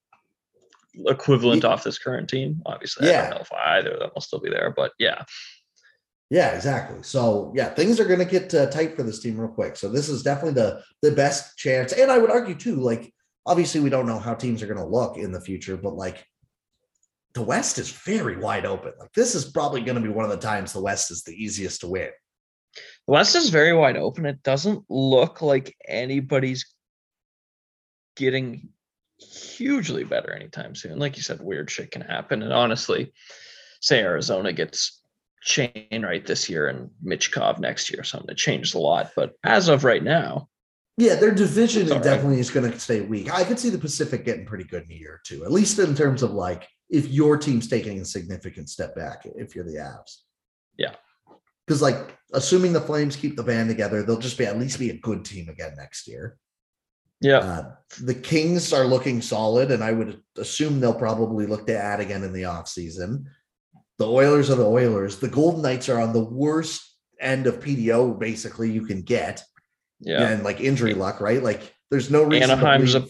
Speaker 2: Equivalent off this current team. Obviously, I
Speaker 1: Yeah.
Speaker 2: don't know if either of them will still be there, but yeah.
Speaker 1: Yeah, exactly. So yeah, things are going to get uh, tight for this team real quick. So this is definitely the the best chance, and I would argue too. Like obviously, we don't know how teams are going to look in the future, but like the West is very wide open. Like this is probably going to be one of the times the West is the easiest to win.
Speaker 2: The West is very wide open. It doesn't look like anybody's getting hugely better anytime soon. Like you said, weird shit can happen. And honestly, say Arizona gets Shane Wright this year and Michkov next year something, it changes a lot. But as of right now,
Speaker 1: Yeah, their division
Speaker 2: all right.
Speaker 1: definitely is going to stay weak. I could see the Pacific getting pretty good in a year or two, at least in terms of like if your team's taking a significant step back, if you're the Avs.
Speaker 2: Yeah.
Speaker 1: Because like assuming the Flames keep the band together, they'll just be at least be a good team again next year.
Speaker 2: Yeah,
Speaker 1: Uh, the Kings are looking solid, and I would assume they'll probably look to add again in the offseason. The Oilers are the Oilers. The Golden Knights are on the worst end of PDO basically you can get
Speaker 2: yeah.
Speaker 1: and like injury luck, right? Like there's no reason.
Speaker 2: Anaheim's a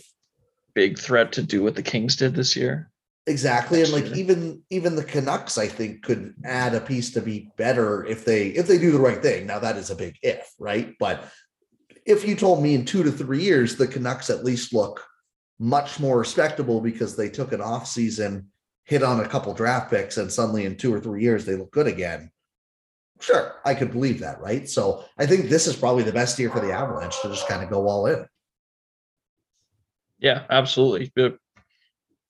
Speaker 2: big threat to do what the Kings did this year.
Speaker 1: exactly, and like even even the Canucks, I think, could add a piece to be better if they if they do the right thing. Now that is a big if, right? But if you told me in two to three years the Canucks at least look much more respectable because they took an off season, hit on a couple draft picks, and suddenly in two or three years they look good again. Sure, I could believe that, right? So I think this is probably the best year for the Avalanche to just kind of go all in.
Speaker 2: Yeah, absolutely. But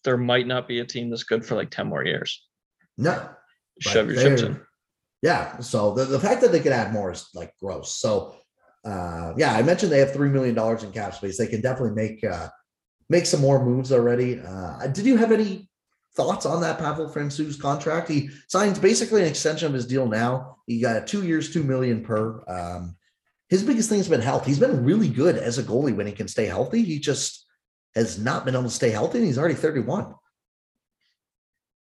Speaker 2: there might not be a team that's good for like 10 more years.
Speaker 1: No,
Speaker 2: Shove your chips in.
Speaker 1: Yeah. So the, the fact that they could add more is like gross. So uh yeah, I mentioned they have three million dollars in cap space. They can definitely make uh make some more moves already. Uh did you have any thoughts on that Pavel Francouz contract? He signs basically an extension of his deal now. He got two years, two million per. Um his biggest thing has been health. He's been really good as a goalie when he can stay healthy. He just has not been able to stay healthy, and he's already 31.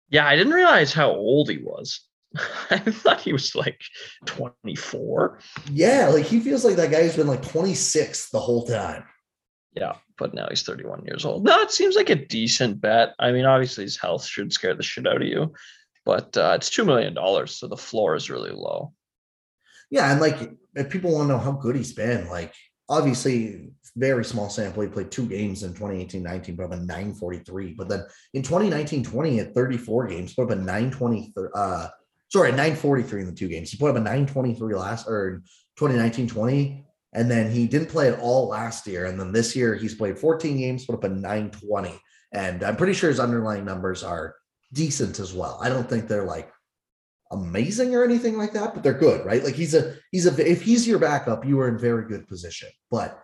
Speaker 2: Yeah, I didn't realize how old he was. I thought he was like 24.
Speaker 1: Yeah, like he feels like that guy who's been like 26 the whole time.
Speaker 2: Yeah, but now he's 31 years old. No, it seems like a decent bet. I mean, obviously his health should scare the shit out of you, but uh, it's $2 million. So the floor is really low.
Speaker 1: Yeah, and like if people want to know how good he's been, like obviously very small sample. He played two games in 2018-19, put up a 943. But then in 2019-20 at 34 games, put up a 920. Uh, sorry, 943 in the two games. He put up a 923 last or 2019-20. And then he didn't play at all last year. And then this year he's played 14 games, put up a 920. And I'm pretty sure his underlying numbers are decent as well. I don't think they're like amazing or anything like that, but they're good, right? Like he's a he's a if he's your backup, you are in very good position. But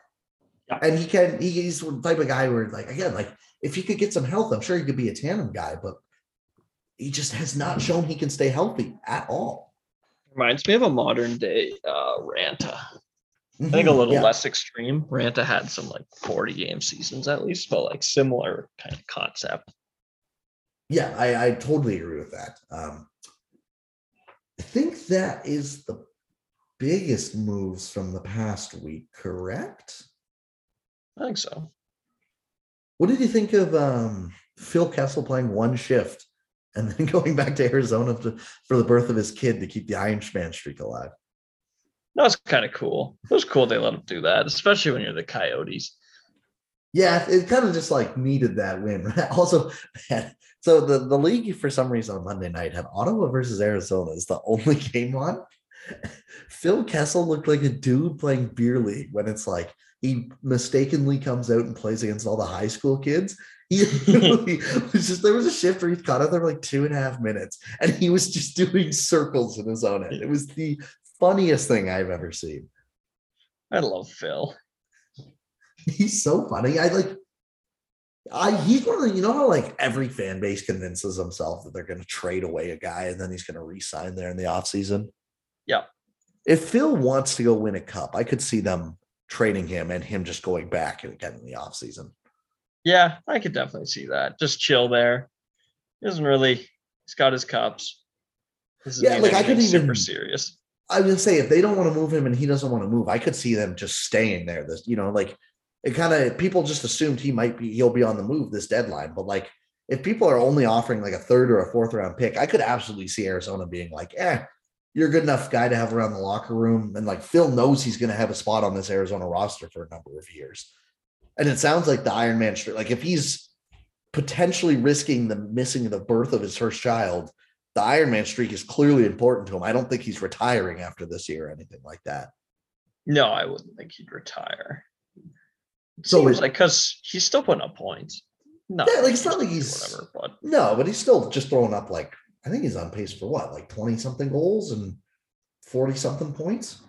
Speaker 2: Yeah.
Speaker 1: and he can he, he's the type of guy where like again, like if he could get some health, I'm sure he could be a tandem guy, but he just has not shown he can stay healthy at all.
Speaker 2: Reminds me of a modern day uh, Raanta. I think a little
Speaker 1: Yeah.
Speaker 2: less extreme. Raanta had some like 40 game seasons at least, but like similar kind of concept.
Speaker 1: Yeah, I, I totally agree with that. Um, I think that is the biggest moves from the past week, correct?
Speaker 2: I think so.
Speaker 1: What did you think of um, Phil Kessel playing one shift and then going back to Arizona to, for the birth of his kid to keep the Iron Man streak alive?
Speaker 2: That was kind of cool. It was cool they let him do that, especially when you're the Coyotes.
Speaker 1: Yeah, it kind of just like needed that win. also, so the, the league for some reason on Monday night had Ottawa versus Arizona is the only game on. Phil Kessel looked like a dude playing beer league when it's like he mistakenly comes out and plays against all the high school kids. He was just there was a shift where he caught out there for like two and a half minutes and he was just doing circles in his own head. It was the funniest thing I've ever seen.
Speaker 2: I love Phil.
Speaker 1: He's so funny. I like I he's one of the you know how like every fan base convinces themselves that they're gonna trade away a guy and then he's gonna resign there in the offseason.
Speaker 2: Yeah.
Speaker 1: If Phil wants to go win a cup, I could see them trading him and him just going back and again in the offseason.
Speaker 2: Yeah, I could definitely see that. Just chill there. He doesn't really he's got his cups.
Speaker 1: Yeah, like I could even
Speaker 2: super serious.
Speaker 1: I would say if they don't want to move him and he doesn't want to move, I could see them just staying there. This, you know, like it kind of people just assumed he might be he'll be on the move this deadline, but like if people are only offering like a third or a fourth round pick, I could absolutely see Arizona being like, eh, you're a good enough guy to have around the locker room. And like Phil knows he's going to have a spot on this Arizona roster for a number of years. And it sounds like the Iron Man, streak, like if he's potentially risking the missing the birth of his first child, the Iron Man streak is clearly important to him. I don't think he's retiring after this year or anything like that.
Speaker 2: No, I wouldn't think he'd retire. It
Speaker 1: So
Speaker 2: seems like because he's still putting up points. No,
Speaker 1: Yeah, like, it's not like he's-
Speaker 2: whatever, but
Speaker 1: No, but he's still just throwing up like I think he's on pace for what, like 20 something goals and 40 something points.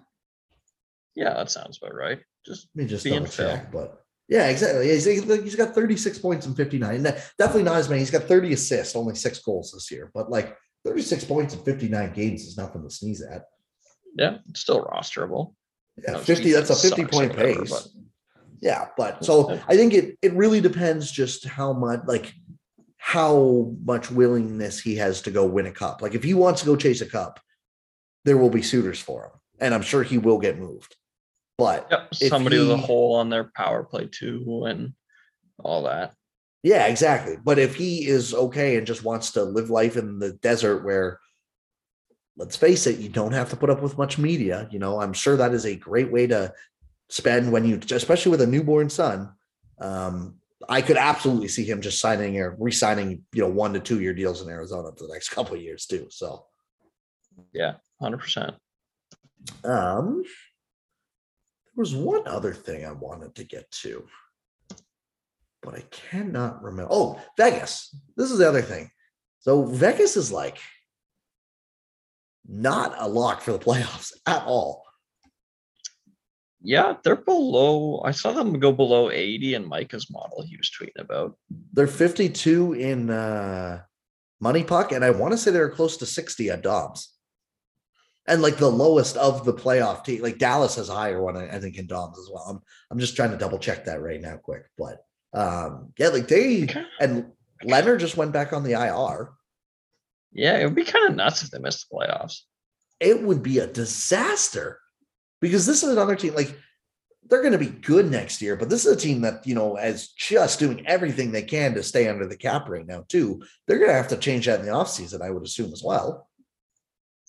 Speaker 2: yeah, that sounds about right. Just
Speaker 1: Let me just
Speaker 2: Being
Speaker 1: double check, but yeah, exactly. He's, he's got 36 points and 59. Ne- Definitely not as many. He's got 30 assists, only six goals this year, but like 36 points in 59 games is nothing to sneeze at.
Speaker 2: yeah, it's still rosterable.
Speaker 1: Yeah,
Speaker 2: No,
Speaker 1: 50, that's a 50 point
Speaker 2: whatever,
Speaker 1: pace.
Speaker 2: but-
Speaker 1: Yeah, but so I think it it really depends just how much like how much willingness he has to go win a cup. Like if he wants to go chase a cup, there will be suitors for him, and I'm sure he will get moved. But
Speaker 2: Yep, somebody with a hole on their power play too, and all that.
Speaker 1: yeah, exactly. But if he is okay and just wants to live life in the desert where let's face it, you don't have to put up with much media, you know, I'm sure that is a great way to spend when you especially with a newborn son. Um, I could absolutely see him just signing or re-signing, you know, one to two year deals in Arizona for the next couple of years too. So
Speaker 2: Yeah, hundred percent.
Speaker 1: um there was one other thing I wanted to get to, but I cannot remember. Oh, Vegas. This is the other thing. So Vegas is like not a lock for the playoffs at all.
Speaker 2: Yeah, they're below. I saw them go below eighty in Micah's model. He was tweeting about.
Speaker 1: They're 52 in uh money puck, and I want to say they're close to 60 at Dobbs. And like the lowest of the playoff team, like Dallas has a higher one, I, I think, in Dobbs as well. I'm I'm just trying to double check that right now, quick. But um, yeah, like they
Speaker 2: Okay.
Speaker 1: and Lehner just went back on the IR.
Speaker 2: Yeah, it would be kind of nuts if they missed the playoffs.
Speaker 1: It would be a disaster because this is another team like they're going to be good next year, but this is a team that you know is just doing everything they can to stay under the cap right now too. They're going to have to change that in the offseason, I would assume as well.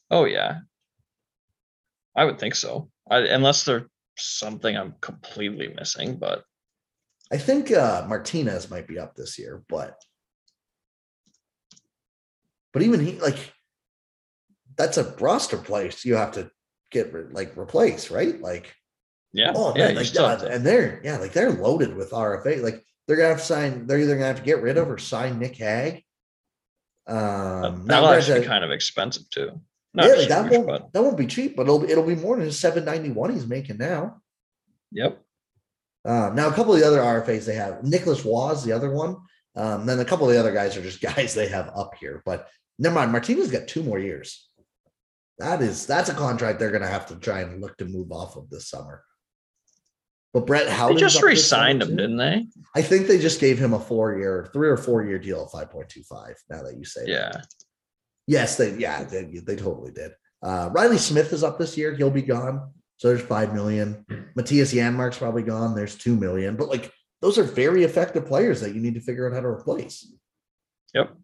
Speaker 2: Oh yeah, I would think so. I, unless there's something I'm completely missing, but
Speaker 1: I think uh Martinez might be up this year, but but even he like that's a roster place you have to get re- like replaced, right? Like
Speaker 2: yeah,
Speaker 1: oh
Speaker 2: yeah,
Speaker 1: man,
Speaker 2: you
Speaker 1: like God, and they're yeah, like they're loaded with RFA. Like they're gonna have to sign, they're either gonna have to get rid of or sign Nick Hague. Um
Speaker 2: that'll actually be kind of expensive too.
Speaker 1: yeah, like that won't
Speaker 2: but
Speaker 1: that won't be cheap, but it'll it'll be more than his 791 he's making now.
Speaker 2: yep.
Speaker 1: Um, now, a couple of the other RFAs they have, Nicholas Waz, the other one. Um, then a couple of the other guys are just guys they have up here. But never mind, Martinez got two more years. That is that's a contract they're going to have to try and look to move off of this summer. But Brett
Speaker 2: They just re-signed him, didn't they?
Speaker 1: I think they just gave him a four-year, three or four-year deal at five point two five. Now that you say, that.
Speaker 2: Yeah.
Speaker 1: yes, they yeah they, they totally did. Uh, Reilly Smith is up this year; he'll be gone. So there's five million. Mattias Janmark's probably gone. There's two million. But like those are very effective players that you need to figure out how to replace.
Speaker 2: Yep.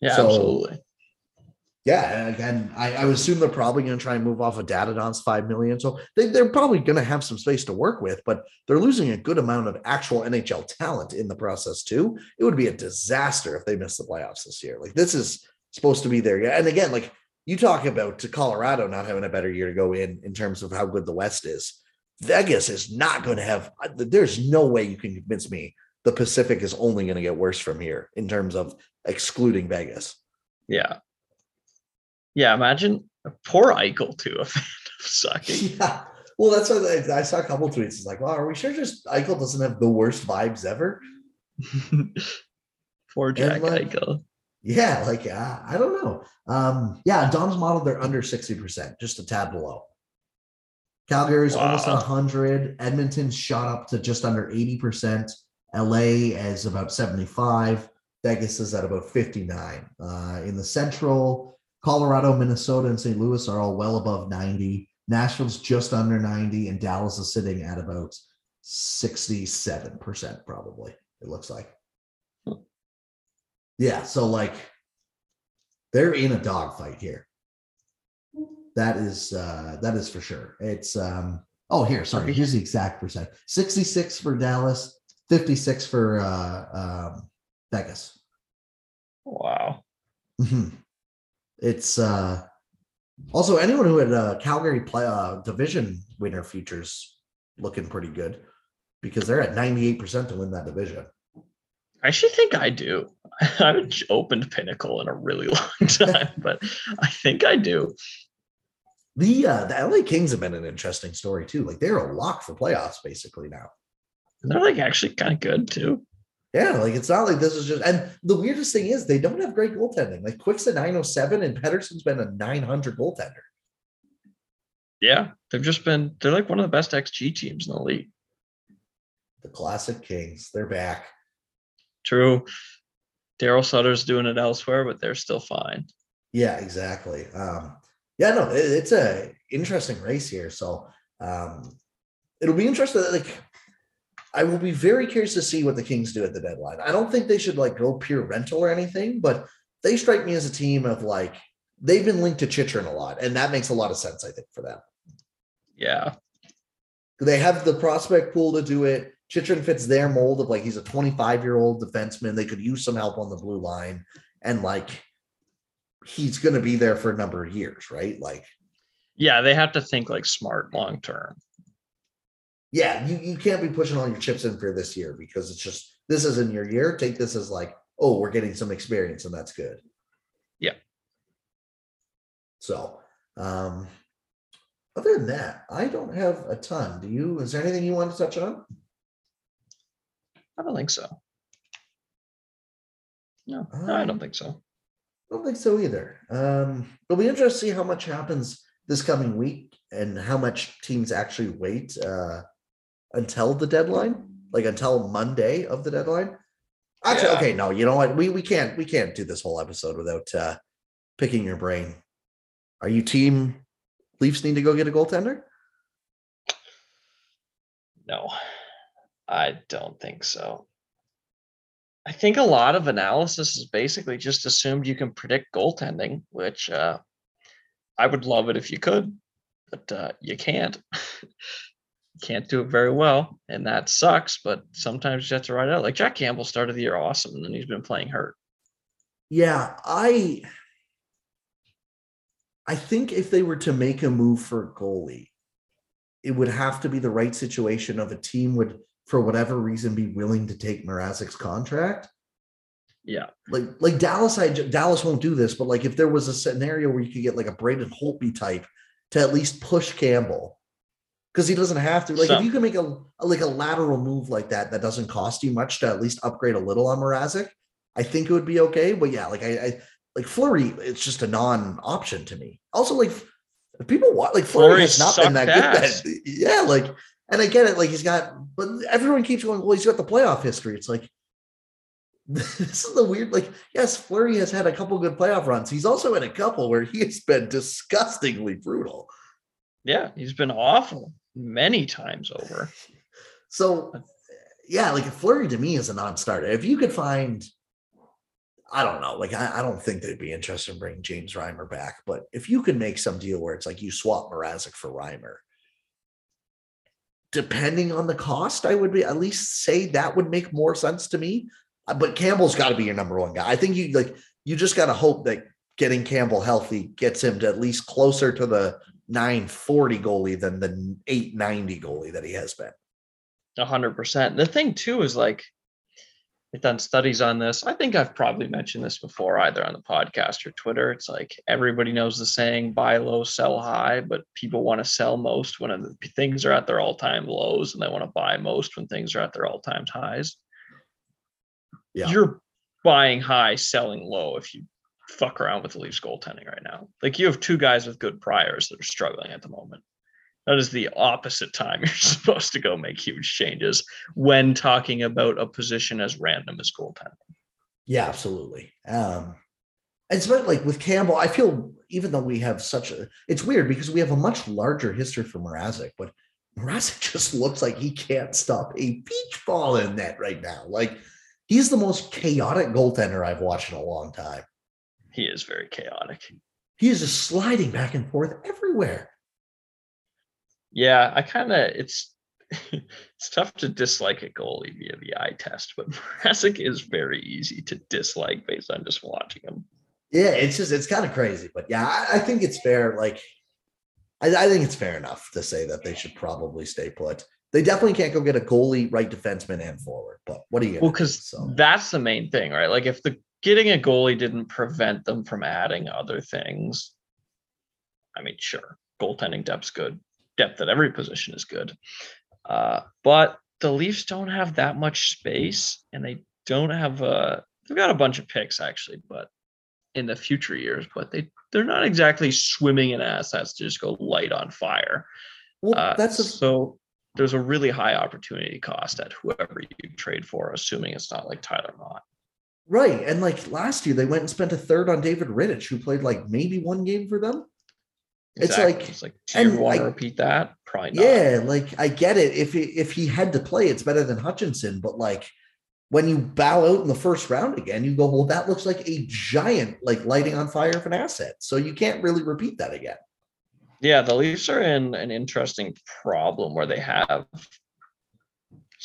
Speaker 2: Yeah,
Speaker 1: So-
Speaker 2: absolutely.
Speaker 1: Yeah, and again, I, I would assume they're probably going to try and move off of Dadonov's five million. So they, they're probably going to have some space to work with, but they're losing a good amount of actual NHL talent in the process too. It would be a disaster if they miss the playoffs this year. Like this is supposed to be there. Yeah, and again, like you talk about to Colorado not having a better year to go in in terms of how good the West is. Vegas is not going to have. There's no way you can convince me the Pacific is only going to get worse from here in terms of excluding Vegas.
Speaker 2: Yeah, yeah, imagine a poor Eichel too, a fan of sucking.
Speaker 1: Yeah. Well, that's what I, I saw a couple tweets. It's like, wow, are we sure just Eichel doesn't have the worst vibes ever?
Speaker 2: poor Jack like, Eichel.
Speaker 1: Yeah, like uh, I don't know. Um, yeah, Dom's model they're under 60%, just a tad below. Calgary's wow. almost at 100. Edmonton's shot up to just under 80%. LA is about 75. Vegas is at about 59. Uh, in the Central, Colorado, Minnesota, and St. Louis are all well above 90. Nashville's just under 90, and Dallas is sitting at about 67%, probably, it looks like. Yeah, so like they're in a dogfight here. That is uh that is for sure. It's um oh here, sorry, here's the exact percent. 66 for Dallas, 56 for uh um Vegas.
Speaker 2: Wow.
Speaker 1: Mm-hmm. It's uh also anyone who had uh, Calgary play uh, division winner futures looking pretty good because they're at 98% to win that division.
Speaker 2: I actually think I do. I haven't opened Pinnacle in a really long time, but I think I do.
Speaker 1: The uh, the LA Kings have been an interesting story too. Like they're a lock for playoffs basically now.
Speaker 2: And they're like actually kind of good too.
Speaker 1: Yeah, like it's not like this is just. And the weirdest thing is they don't have great goaltending. Like Quick's a 907 and Petersen's been a 900 goaltender.
Speaker 2: Yeah, they've just been. They're like one of the best XG teams in the league.
Speaker 1: The classic Kings, they're back.
Speaker 2: True. Daryl Sutter's doing it elsewhere, but they're still fine.
Speaker 1: Yeah, exactly. Um, yeah, no, it, it's a interesting race here. So um, it'll be interesting. Like I will be very curious to see what the Kings do at the deadline. I don't think they should like go pure rental or anything, but they strike me as a team of like they've been linked to Chychrun a lot, and that makes a lot of sense, I think, for them.
Speaker 2: Yeah.
Speaker 1: They have the prospect pool to do it. Chychrun fits their mold of like he's a 25 year old defenseman. They could use some help on the blue line, and like he's going to be there for a number of years, right? Like,
Speaker 2: yeah, they have to think like smart long term
Speaker 1: yeah, you, you can't be pushing all your chips in for this year because it's just this isn't your year. Take this as like, oh, we're getting some experience and that's good.
Speaker 2: Yeah.
Speaker 1: So um other than that, I don't have a ton. Do you? Is there anything you want to touch on?
Speaker 2: I don't think so. No, no I don't um, think so.
Speaker 1: I don't think so either. Um, it'll be interesting to see how much happens this coming week and how much teams actually wait. Uh, until the deadline, like until Monday of the deadline. Actually, yeah. okay, no, you know what? We we can't we can't do this whole episode without uh picking your brain. Are you team Leafs need to go get a goaltender?
Speaker 2: No, I don't think so. I think a lot of analysis is basically just assumed you can predict goaltending, which uh, I would love it if you could, but uh, you can't. can't do it very well, and that sucks. But sometimes you have to ride out. Like Jack Campbell started the year awesome, and then he's been playing hurt.
Speaker 1: Yeah, I I think if they were to make a move for a goalie, it would have to be the right situation of a team would, for whatever reason, be willing to take Mrazek's contract.
Speaker 2: Yeah,
Speaker 1: like like Dallas, I Dallas won't do this, but like if there was a scenario where you could get like a Braden Holtby type to at least push Campbell because he doesn't have to. Like so, if you can make a, a, like a lateral move like that that doesn't cost you much to at least upgrade a little on Mrazek, I think it would be okay. But yeah, like I, I like Fleury, it's just a non-option to me. Also, like people want like Fleury has not been that ass. good. That, yeah, like and I get it. Like he's got, but everyone keeps going. Well, he's got the playoff history. It's like this is the weird. Like yes, Fleury has had a couple good playoff runs. He's also had a couple where he has been disgustingly brutal.
Speaker 2: Yeah, he's been awful many times over.
Speaker 1: So, yeah, like a Fleury to me is a non-starter. If you could find, I don't know. Like, I, I, don't think they'd be interested in bringing James Reimer back. But if you could make some deal where it's like you swap Mrazek for Reimer, depending on the cost, I would be at least say that would make more sense to me. Uh, but Campbell's got to be your number one guy. I think you like you just got to hope that getting Campbell healthy gets him to at least closer to the 940 goalie than the 890 goalie that he has been.
Speaker 2: 100%. The thing too is like they've done studies on this. I think I've probably mentioned this before, either on the podcast or Twitter. It's like everybody knows the saying buy low, sell high, but people want to sell most when things are at their all time lows and they want to buy most when things are at their all time highs. Yeah. You're buying high, selling low if you fuck around with the Leafs goaltending right now. Like you have two guys with good priors that are struggling at the moment. That is the opposite time you're supposed to go make huge changes when talking about a position as random as goaltending.
Speaker 1: Yeah, absolutely. Um, it's like with Campbell, I feel even though we have such a, it's weird because we have a much larger history for Mrazek, but Mrazek just looks like he can't stop a beach ball in net right now. Like he's the most chaotic goaltender I've watched in a long time.
Speaker 2: He is very chaotic.
Speaker 1: He is just sliding back and forth everywhere.
Speaker 2: Yeah, I kind of it's it's tough to dislike a goalie via the eye test, but Mrazek is very easy to dislike based on just watching him.
Speaker 1: Yeah, it's just it's kind of crazy, but yeah, I, I think it's fair. Like, I, I, think it's fair enough to say that they should probably stay put. They definitely can't go get a goalie, right defenseman, and forward. But what do you?
Speaker 2: Well, because so. that's the main thing, right? Like, if the getting a goalie didn't prevent them from adding other things. I mean, sure, goaltending depth's good. Depth at every position is good. Uh, but the Leafs don't have that much space and they don't have a they've got a bunch of picks actually, but in the future years, but they they're not exactly swimming in assets to just go light on fire. Well, uh, that's a- so there's a really high opportunity cost at whoever you trade for, assuming it's not like Tyler.
Speaker 1: Right. And like last year, they went and spent a third on David Rittich, who played like maybe one game for them.
Speaker 2: Exactly. It's like, it's like do you want to repeat that? Probably not.
Speaker 1: Yeah, like I get it. If he, if he had to play, it's better than Hutchinson. But like when you bow out in the first round again, you go, well, that looks like a giant like lighting on fire of an asset. So you can't really repeat that again.
Speaker 2: Yeah, the Leafs are in an interesting problem where they have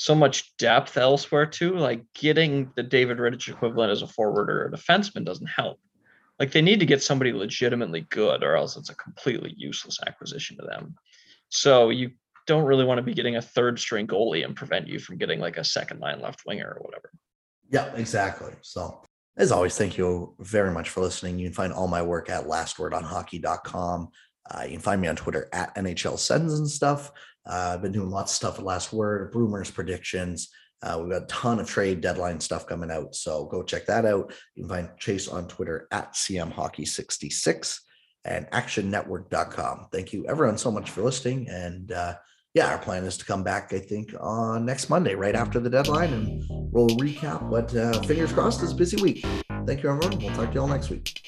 Speaker 2: so much depth elsewhere too. Like getting the David Rittich equivalent as a forward or a defenseman doesn't help. Like they need to get somebody legitimately good, or else it's a completely useless acquisition to them. So you don't really want to be getting a third string goalie and prevent you from getting like a second line left winger or whatever.
Speaker 1: Yeah, exactly. So as always, thank you very much for listening. You can find all my work at lastwordonhockey.com. Uh, you can find me on Twitter at NHL Sends and stuff. Uh, I've been doing lots of stuff at Last Word, rumors, predictions. Uh, we've got a ton of trade deadline stuff coming out. So go check that out. You can find Chase on Twitter at CMHockey66 and actionnetwork.com. Thank you, everyone, so much for listening. And uh, yeah, our plan is to come back, I think, on next Monday, right after the deadline, and we'll recap. But uh, fingers crossed, it's a busy week. Thank you, everyone. We'll talk to you all next week.